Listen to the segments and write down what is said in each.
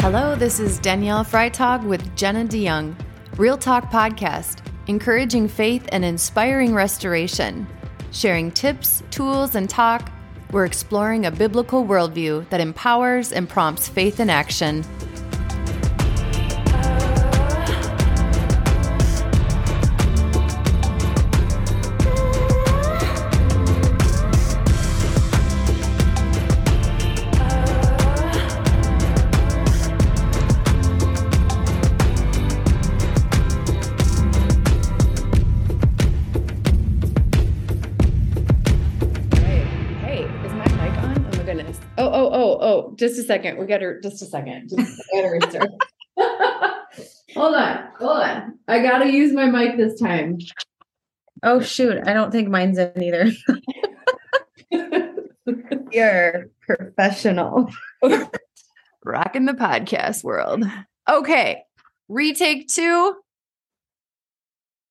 Hello, this is Danielle Freitag with Jenna DeYoung, Real Talk Podcast, encouraging faith and inspiring restoration. Sharing tips, tools, and talk, we're exploring a biblical worldview that empowers and prompts faith in action. Oh, oh, just a second. We got to, just a second. Just, I got to restart. hold on. Hold on. I got to use my mic this time. Oh shoot, I don't think mine's in either. You're professional. Rocking the podcast world. Okay. Retake two.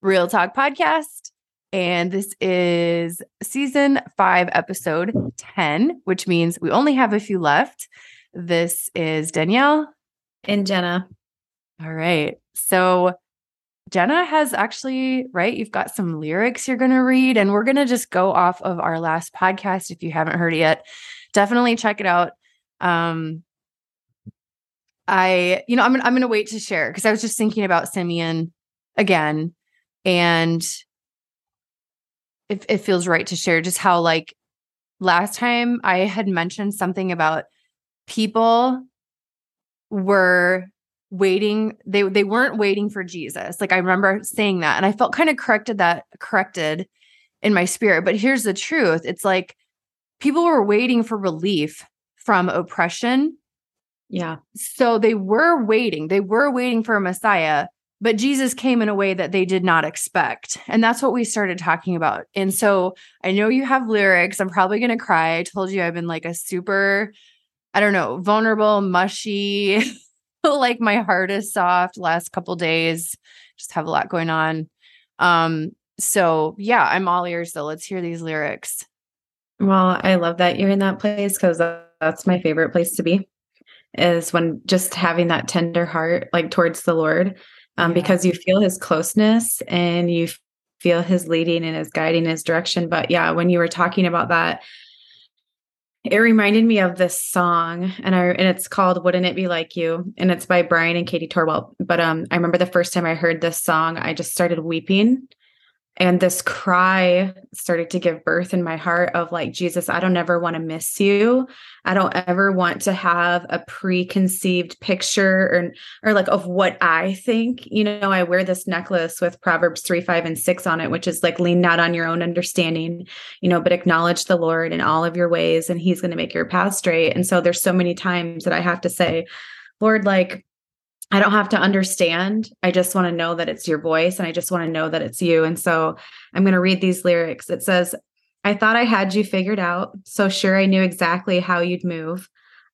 Real Talk Podcast. And this is season five, episode 10, which means we only have a few left. This is Danielle. And Jenna. All right. So Jenna has actually, right? You've got some lyrics you're going to read, and we're going to just go off of our last podcast. If you haven't heard it yet, definitely check it out. Um, I, you know, I'm, I'm going to wait to share because I was just thinking about Simeon again, and it, it feels right to share just how, like, last time I had mentioned something about people were waiting they they weren't waiting for Jesus. Like I remember saying that and I felt kind of corrected that corrected in my spirit. But here's the truth. It's like people were waiting for relief from oppression. Yeah. So they were waiting. They were waiting for a Messiah, but Jesus came in a way that they did not expect. And that's what we started talking about. And so I know you have lyrics. I'm probably going to cry. I told you I've been like a super I don't know, vulnerable, mushy like my heart is soft last couple days just have a lot going on um so yeah i'm all ears so let's hear these lyrics Well, I love that you're in that place because that's my favorite place to be is when just having that tender heart like towards the Lord. Um, Yeah. because you feel his closeness and you feel his leading and his guiding his direction. But yeah, when you were talking about that, it reminded me of this song and I and it's called Wouldn't It Be Like You? And it's by Brian and Katie Torwalt. But um I remember the first time I heard this song, I just started weeping. And this cry started to give birth in my heart of like, Jesus, I don't ever want to miss you. I don't ever want to have a preconceived picture or, or like of what I think. You know, I wear this necklace with Proverbs 3, 5, and 6 on it, which is like lean not on your own understanding, you know, but acknowledge the Lord in all of your ways and he's going to make your path straight. And so there's so many times that I have to say, Lord, like, I don't have to understand. I just want to know that it's your voice and I just want to know that it's you. And so I'm going to read these lyrics. It says, I thought I had you figured out, so sure I knew exactly how you'd move.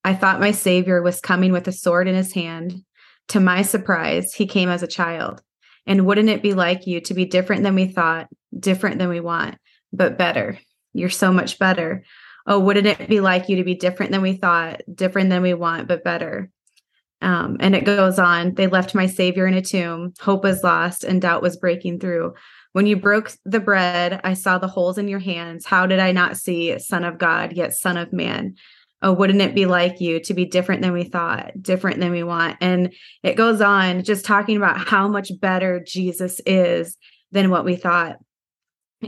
I thought my savior was coming with a sword in his hand. To my surprise, he came as a child. And wouldn't it be like you to be different than we thought, different than we want, but better? You're so much better. Oh, wouldn't it be like you to be different than we thought, different than we want, but better? Um, and it goes on. They left my savior in a tomb. Hope was lost and doubt was breaking through. When you broke the bread, I saw the holes in your hands. How did I not see Son of God, yet Son of Man? Oh, wouldn't it be like you to be different than we thought, different than we want? And it goes on, just talking about how much better Jesus is than what we thought.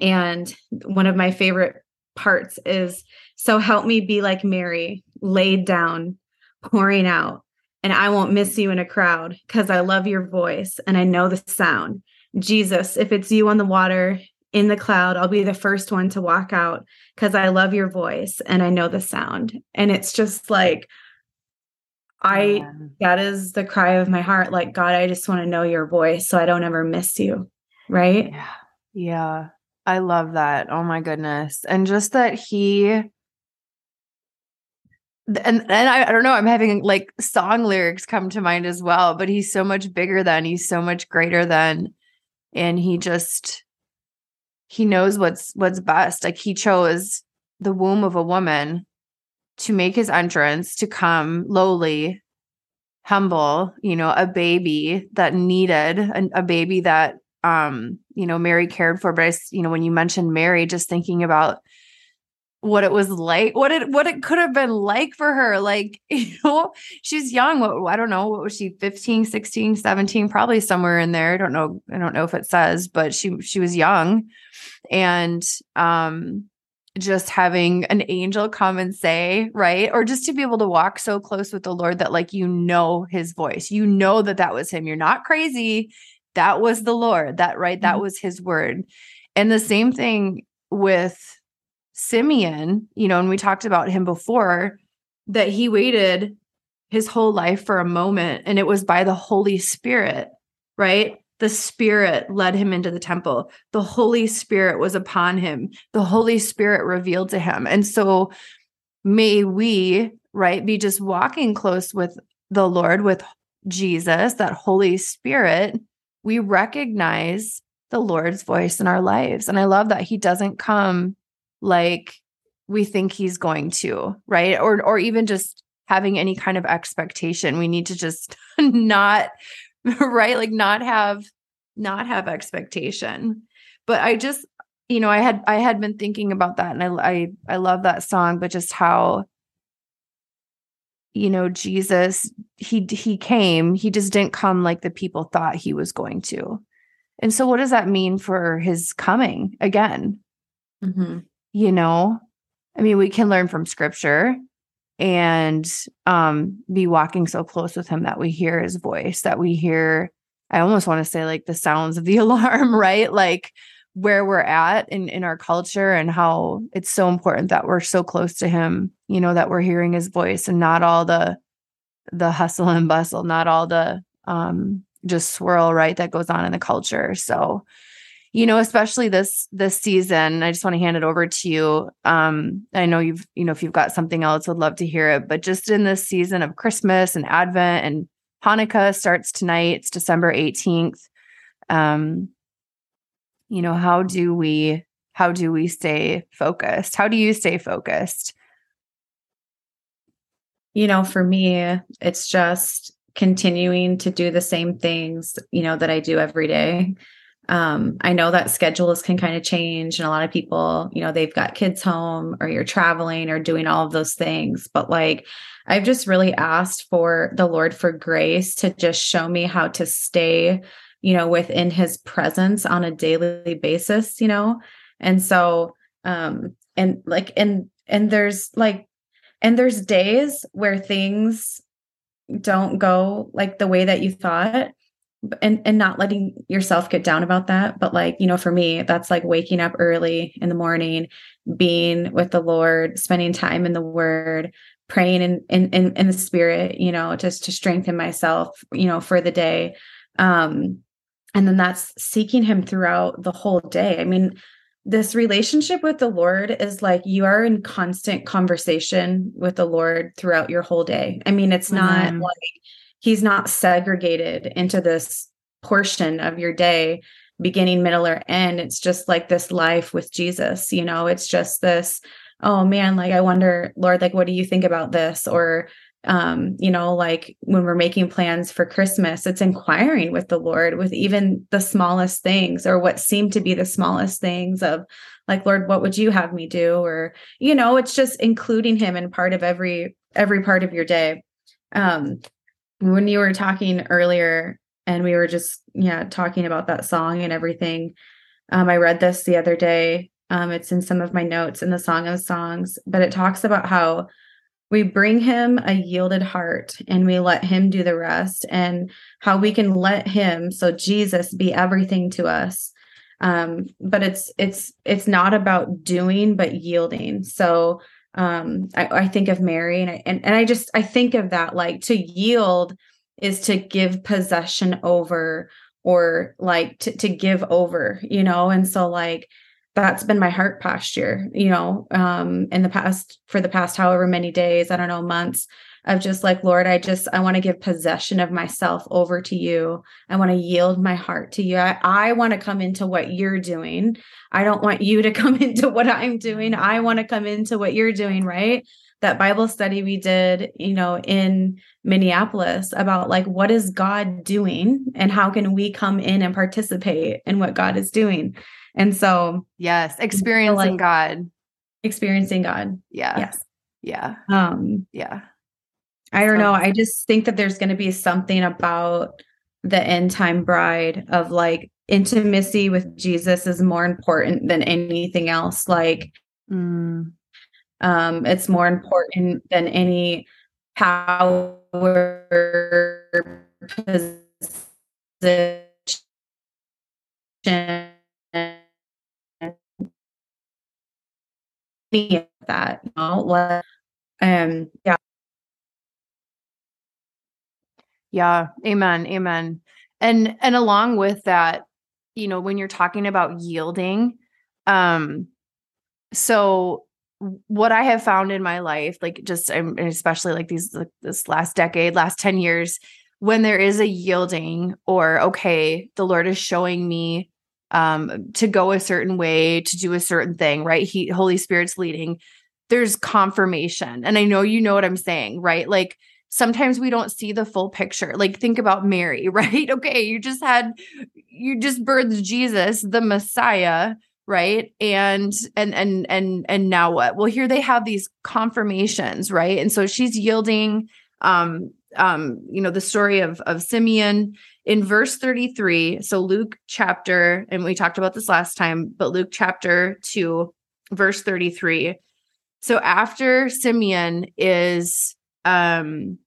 And one of my favorite parts is so help me be like Mary, laid down, pouring out and I won't miss you in a crowd because I love your voice and I know the sound. Jesus, if it's you on the water in the cloud, I'll be the first one to walk out because I love your voice and I know the sound. And it's just like, I, Yeah. that is the cry of my heart. Like, God, I just want to know your voice so I don't ever miss you. Right. Yeah. Yeah. I love that. Oh my goodness. And just that he and and I, I don't know, I'm having like song lyrics come to mind as well, but he's so much bigger than, he's so much greater than and he just he knows what's what's best. Like he chose the womb of a woman to make his entrance, to come lowly, humble, you know, a baby that needed a, a baby that um, you know, Mary cared for. But I, you know, when you mentioned Mary, just thinking about what it was like, what it what it could have been like for her. Like, you know, she's young. What I don't know, what was she, 15, 16, 17, probably somewhere in there. I don't know. I don't know if it says, but she she was young. And um just having an angel come and say, right? Or just to be able to walk so close with the Lord that like you know his voice. You know that that was him. You're not crazy. That was the Lord. That right? That mm-hmm. was his word. And the same thing with Simeon, you know, and we talked about him before, that he waited his whole life for a moment and it was by the Holy Spirit, right? The Spirit led him into the temple. The Holy Spirit was upon him. The Holy Spirit revealed to him. And so may we, right, be just walking close with the Lord, with Jesus, that Holy Spirit. We recognize the Lord's voice in our lives. And I love that he doesn't come like we think he's going to, right? Or or even just having any kind of expectation. We need to just not right like not have not have expectation. But I just you know, I had I had been thinking about that and I I I love that song but just how you know Jesus he he came, he just didn't come like the people thought he was going to. And so what does that mean for his coming again? Mm-hmm you know i mean we can learn from scripture and um be walking so close with him that we hear his voice that we hear i almost want to say like the sounds of the alarm right? Like where we're at in in our culture and how it's so important that we're so close to him you know that we're hearing his voice and not all the the hustle and bustle not all the um just swirl right that goes on in the culture. So you know especially this this season i just want to hand it over to you. Um i know you've you know if you've got something else would love to hear it but just in this season of christmas and advent and hanukkah starts tonight it's december 18th um you know how do we how do we stay focused? How do you stay focused? You know for me it's just continuing to do the same things you know that i do every day um, I know that schedules can kind of change, and a lot of people, you know, they've got kids home or you're traveling or doing all of those things. But like, I've just really asked for the Lord for grace to just show me how to stay, you know, within his presence on a daily basis, you know? And so, um, and like, and, and there's like, and there's days where things don't go like the way that you thought and and not letting yourself get down about that. But like you know for me that's like waking up early in the morning being with the lord spending time in the word praying in in in, in the spirit you know just to strengthen myself you know for the day. Um and then that's seeking him throughout the whole day. I mean this relationship with the lord is like you are in constant conversation with the lord throughout your whole day. I mean it's not mm-hmm. like he's not segregated into this portion of your day beginning middle or end. It's just like this life with jesus you know? It's just this oh man like i wonder lord like what do you think about this? Or um you know like when we're making plans for christmas it's inquiring with the lord with even the smallest things or what seem to be the smallest things of like lord what would you have me do? Or you know it's just including him in part of every every part of your day. Um when you were talking earlier and we were just yeah talking about that song and everything um, i read this the other day. Um, it's in some of my notes in the song of songs but it talks about how we bring him a yielded heart and we let him do the rest and how we can let him so jesus be everything to us. Um, but it's it's it's not about doing but yielding. So um I, I think of mary and I, and, and i just i think of that like to yield is to give possession over or like to, to give over you know? And so like that's been my heart posture you know um in the past for the past however many days i don't know months of just like lord i just i want to give possession of myself over to you i want to yield my heart to you i, I want to come into what you're doing i don't want you to come into what i'm doing i want to come into what you're doing right that Bible study we did, you know, in Minneapolis about like what is God doing and how can we come in and participate in what God is doing. And so, yes, experiencing like God. Experiencing God. Yeah. Yes. Yeah. Um yeah. I don't so, know. I just think that there's going to be something about the end time bride of like intimacy with Jesus is more important than anything else. Like, mm. um, it's more important than any power position. Any of that, you know, like, um, yeah. Yeah, amen, amen. And and along with that, you know, when you're talking about yielding, um, so what I have found in my life, like just and especially like these like this last decade, last 10 years, when there is a yielding or okay, the Lord is showing me um to go a certain way, to do a certain thing, right? He Holy Spirit's leading. There's confirmation. And I know you know what I'm saying, right? Like sometimes we don't see the full picture. Like think about Mary, right? Okay, you just had you just birthed Jesus, the Messiah, right? And and and and and now what? Well, here they have these confirmations, right? And so she's yielding um um you know the story of of Simeon in verse 33. So Luke chapter and we talked about this last time, but Luke chapter 2 verse 33. So after Simeon is um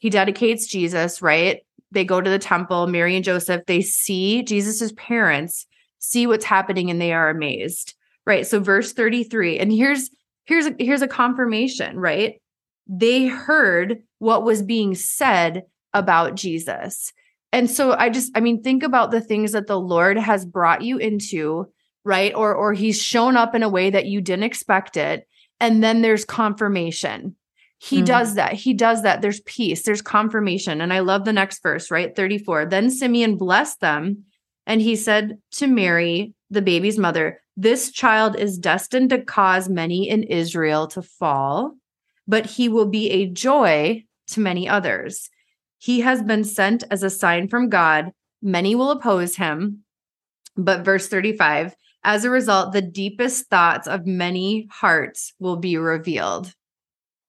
he dedicates Jesus, right? They go to the temple, Mary and Joseph, they see Jesus's parents see what's happening and they are amazed. Right? So verse 33 and here's here's a, here's a confirmation, right? They heard what was being said about Jesus. And so I just I mean think about the things that the Lord has brought you into, right? Or or he's shown up in a way that you didn't expect it and then there's confirmation he mm. does that. He does that. There's peace, there's confirmation. And I love the next verse, right? 34. Then Simeon blessed them, and he said to Mary, the baby's mother, This child is destined to cause many in Israel to fall, but he will be a joy to many others. He has been sent as a sign from God. Many will oppose him. But verse 35 as a result, the deepest thoughts of many hearts will be revealed.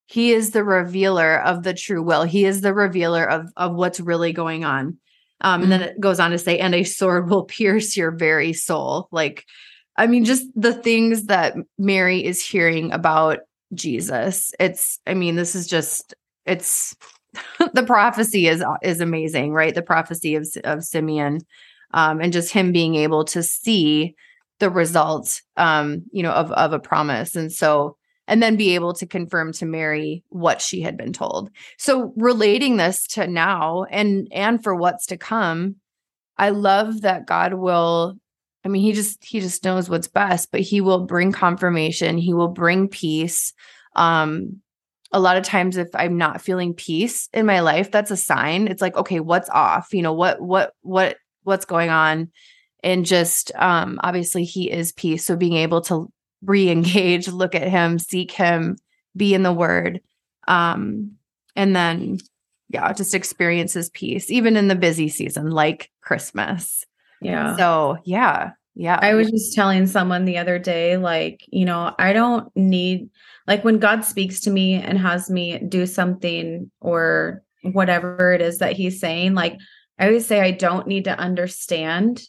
He is the revealer of the true will. He is the revealer of of what's really going on. Um, and then mm-hmm. it goes on to say, and a sword will pierce your very soul. Like, I mean, just the things that Mary is hearing about Jesus. It's, I mean, this is just, it's the prophecy is is amazing, right? The prophecy of of Simeon, um, and just him being able to see the results, um, you know, of of a promise. And so and then be able to confirm to Mary what she had been told. So relating this to now and and for what's to come, I love that God will I mean he just he just knows what's best, but he will bring confirmation, he will bring peace. Um a lot of times if I'm not feeling peace in my life, that's a sign. It's like, okay, what's off? You know, what what what what's going on? And just um obviously he is peace. So being able to re-engage look at him seek him be in the word. Um and then yeah just experience his peace even in the busy season like christmas. Yeah. So yeah yeah. I was just telling someone the other day like you know i don't need like when god speaks to me and has me do something or whatever it is that he's saying like i always say i don't need to understand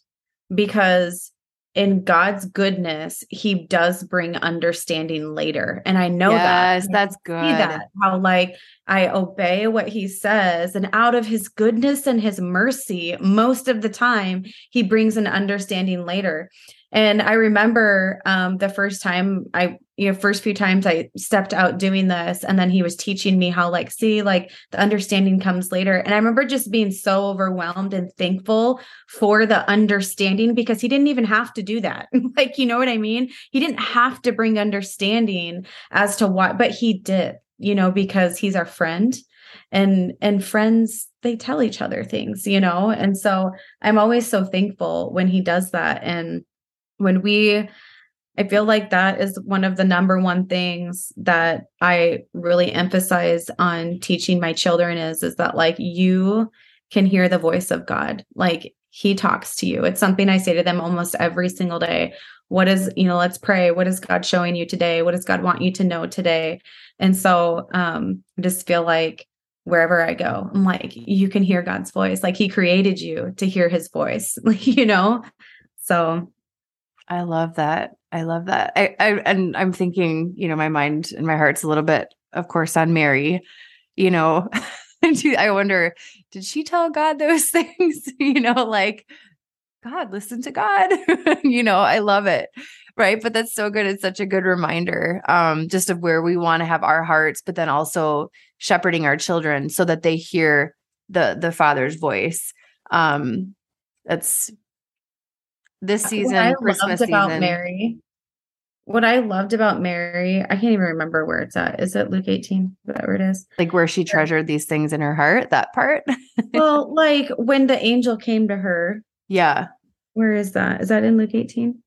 because in God's goodness, He does bring understanding later. And I know yes, that. Yes, that's good. that how like I obey what He says, and out of His goodness and His mercy, most of the time He brings an understanding later. And I remember um, the first time I, you know, first few times I stepped out doing this, and then he was teaching me how, like, see, like the understanding comes later. And I remember just being so overwhelmed and thankful for the understanding because he didn't even have to do that. like, you know what I mean? He didn't have to bring understanding as to what, but he did, you know, because he's our friend and and friends they tell each other things you know and so i'm always so thankful when he does that and when we I feel like that is one of the number one things that I really emphasize on teaching my children is is that like you can hear the voice of God. Like he talks to you. It's something I say to them almost every single day. What is, you know, let's pray. What is God showing you today? What does God want you to know today? And so um I just feel like wherever I go, I'm like, you can hear God's voice. Like he created you to hear his voice, you know? So I love that. I love that. I, I and I'm thinking, you know, my mind and my heart's a little bit, of course, on Mary. You know, I wonder, did she tell God those things? you know, like God, listen to God. you know, I love it. Right. But that's so good. It's such a good reminder um, just of where we want to have our hearts, but then also shepherding our children so that they hear the the father's voice. Um, that's this season, Christmas about season. Mary. What I loved about Mary, I can't even remember where it's at. Is it Luke 18? Whatever it is. Like where she treasured these things in her heart, that part. well, like when the angel came to her. Yeah. Where is that? Is that in Luke 18?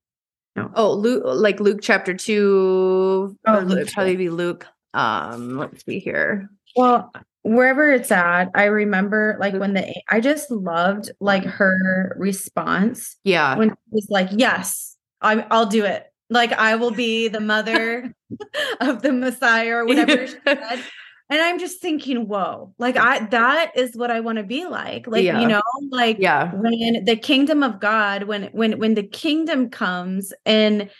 No. Oh, Luke, like Luke chapter two. Oh, or Luke, probably be Luke. Um, let's see here. Well, wherever it's at, I remember like when the I just loved like her response. Yeah. When it was like, yes, I I'll do it. Like I will be the mother of the Messiah or whatever she said. And I'm just thinking, whoa, like I that is what I want to be like. Like, Yeah. you know, like Yeah. when the kingdom of God, when when when the kingdom comes and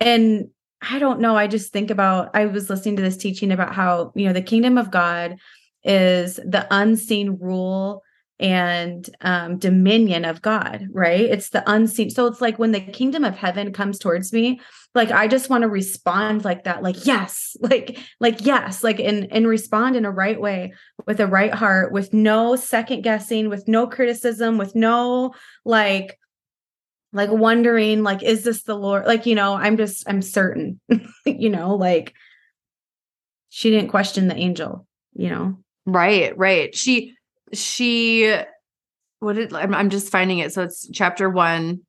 and I don't know, I just think about I was listening to this teaching about how, you know, the kingdom of God is the unseen rule and um dominion of God, right? It's the unseen. So it's like when the kingdom of heaven comes towards me, like I just want to respond like that, like yes, like like yes, like and and respond in a right way with a right heart, with no second guessing, with no criticism, with no like like wondering like is this the lord like you know i'm just i'm certain you know like she didn't question the angel you know Right, right. She she what did I'm, I'm just finding it. So it's chapter one.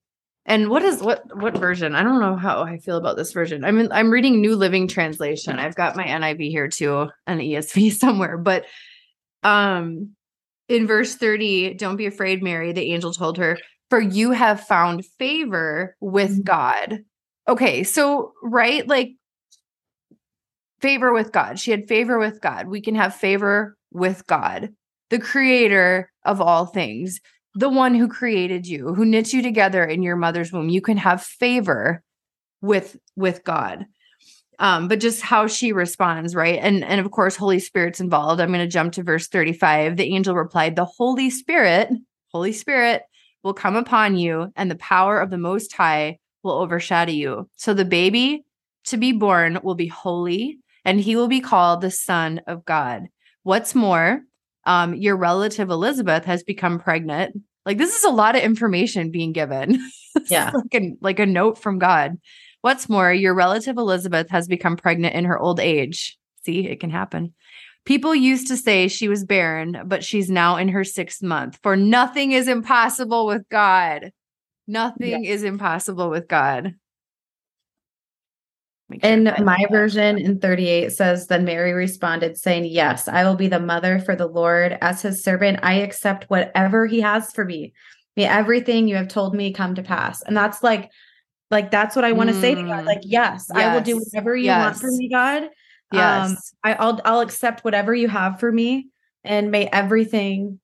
And what is what what version? I don't know how I feel about this version. I'm in, I'm reading New Living Translation. I've got my NIV here too, an ESV somewhere. But um in verse 30, don't be afraid, Mary, the angel told her, for you have found favor with Mhm. God. Okay, so right, like favor with God. She had favor with God. We can have favor with God, the creator of all things, the one who created you, who knit you together in your mother's womb. You can have favor with with God. Um, but just how she responds, right? And and of course, Holy Spirit's involved. I'm going to jump to verse 35. The angel replied, The Holy Spirit, Holy Spirit will come upon you, and the power of the Most High will overshadow you. So the baby to be born will be holy, and he will be called the Son of God. What's more, um, your relative Elizabeth has become pregnant. Like this is a lot of information being given. Yeah. like a like a note from God. What's more, your relative Elizabeth has become pregnant in her old age. See, it can happen. People used to say she was barren, but she's now in her sixth month. For nothing is impossible with God. Nothing is impossible with God. Sure in I- my version in 38 says then mary responded saying yes i will be the mother for the lord as his servant i accept whatever he has for me may everything you have told me come to pass and that's like like that's what i want to say to god Mm. like yes, i will do whatever you want from Yes. me god Yes. um I, i'll i'll accept whatever you have for me and may everything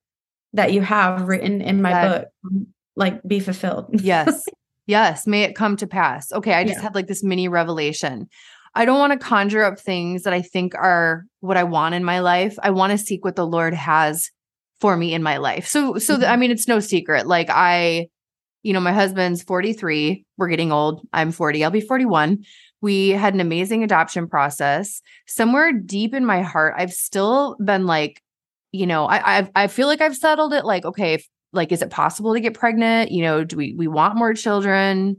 that you have written in my That- book like be fulfilled yes. Yes. May it come to pass. Okay. I just Yeah. had like this mini revelation. I don't want to conjure up things that I think are what I want in my life. I want to seek what the Lord has for me in my life. So, so th- I mm-hmm. mean, it's no secret. Like I, you know, my husband's 43. We're getting old. I'm 40. I'll be 41. We had an amazing adoption process. Somewhere deep in my heart, I've still been like, you know, I I, I feel like I've settled it. Like, okay, if, like, is it possible to get pregnant? You know, do we we want more children?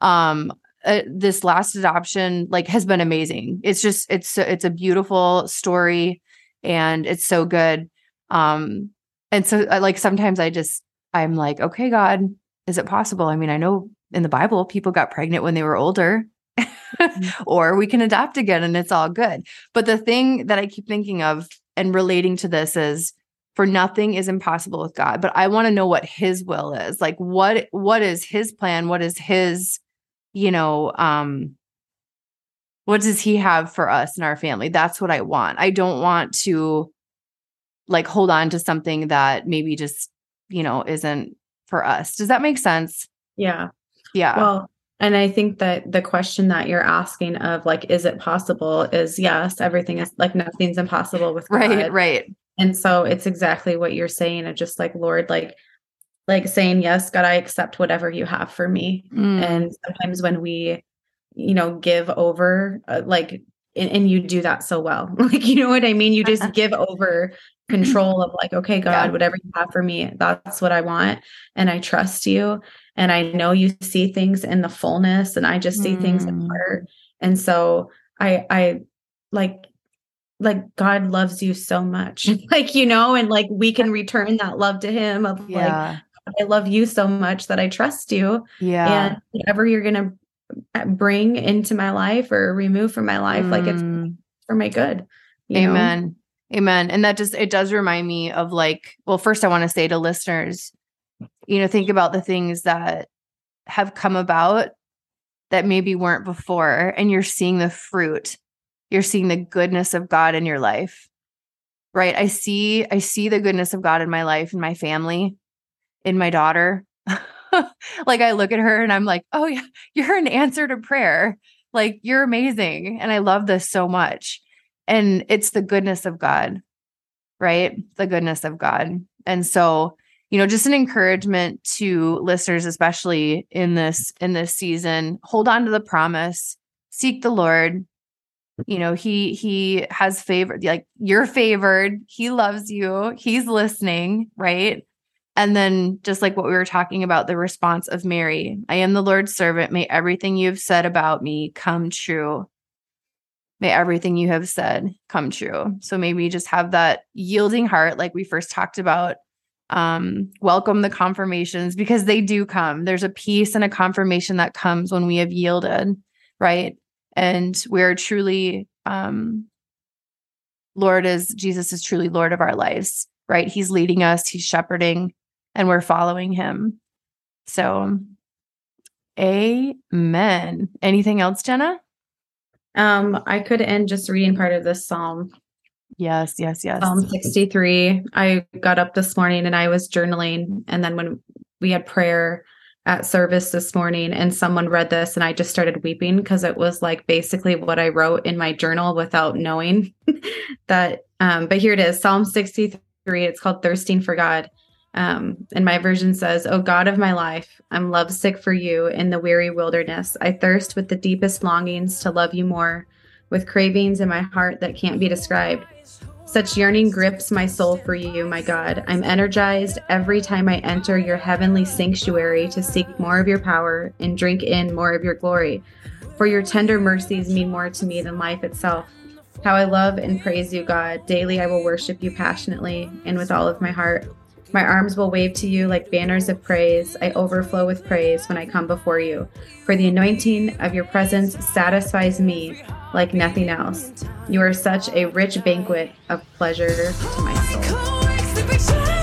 Um, uh, this last adoption like has been amazing. It's just it's it's a beautiful story, and it's so good. Um, and so like sometimes I just I'm like, okay, God, is it possible? I mean, I know in the Bible people got pregnant when they were older. Mm-hmm. or we can adopt again and it's all good. But the thing that I keep thinking of and relating to this is for nothing is impossible with God, but I want to know what his will is. Like what what is his plan? What is his, you know, um what does he have for us and our family? That's what I want. I don't want to like hold on to something that maybe just, you know, isn't for us. Does that make sense? Yeah. Yeah. Well, and I think that the question that you're asking of like, is it possible is yes, everything is like nothing's impossible with God. Right, right. And so it's exactly what you're saying of just like, Lord, like, like saying, yes, God, I accept whatever you have for me. Mm. And sometimes when we, you know, give over, uh, like, and, and, you do that so well. Like, you know what I mean? You just give over control of like, okay, God, yeah. whatever you have for me, that's what I want. And I trust you. And I know you see things in the fullness and I just see mm. things in part. And so I, I like, like God loves you so much. like, you know, and like we can return that love to him of yeah. like, I love you so much that I trust you. Yeah. And whatever you're going to uh, bring into my life or remove from my life, mm. like it's mm. for my good. Amen. Know? Amen. And that just, it does remind me of like, well, first I want to say to listeners, you know, think about the things that have come about that maybe weren't before, and you're seeing the fruit. You're seeing the goodness of God in your life. Right? I see I see the goodness of God in my life, in my family, in my daughter. like I look at her and I'm like, "Oh yeah, you're an answer to prayer. Like you're amazing." And I love this so much. And it's the goodness of God. Right? The goodness of God. And so you know just an encouragement to listeners especially in this in this season hold on to the promise seek the lord you know he he has favored like you're favored he loves you he's listening right and then just like what we were talking about the response of mary i am the lord's servant may everything you've said about me come true may everything you have said come true so maybe just have that yielding heart like we first talked about um, welcome the confirmations because they do come. There's a peace and a confirmation that comes when we have yielded, right? And we're truly, um, Lord is Jesus is truly Lord of our lives, right? He's leading us, He's shepherding, and we're following Him. So, Amen. Anything else, Jenna? Um, I could end just reading part of this psalm. Yes, yes, yes. Psalm 63. I got up this morning and I was journaling. And then when we had prayer at service this morning and someone read this and I just started weeping because it was like basically what I wrote in my journal without knowing that. Um, but here it is Psalm 63. It's called Thirsting for God. Um, and my version says, Oh God of my life, I'm lovesick for you in the weary wilderness. I thirst with the deepest longings to love you more, with cravings in my heart that can't be described. Such yearning grips my soul for you, my God. I'm energized every time I enter your heavenly sanctuary to seek more of your power and drink in more of your glory. For your tender mercies mean more to me than life itself. How I love and praise you, God. Daily I will worship you passionately and with all of my heart. My arms will wave to you like banners of praise. I overflow with praise when I come before you. For the anointing of your presence satisfies me like nothing else. You are such a rich banquet of pleasure to my soul.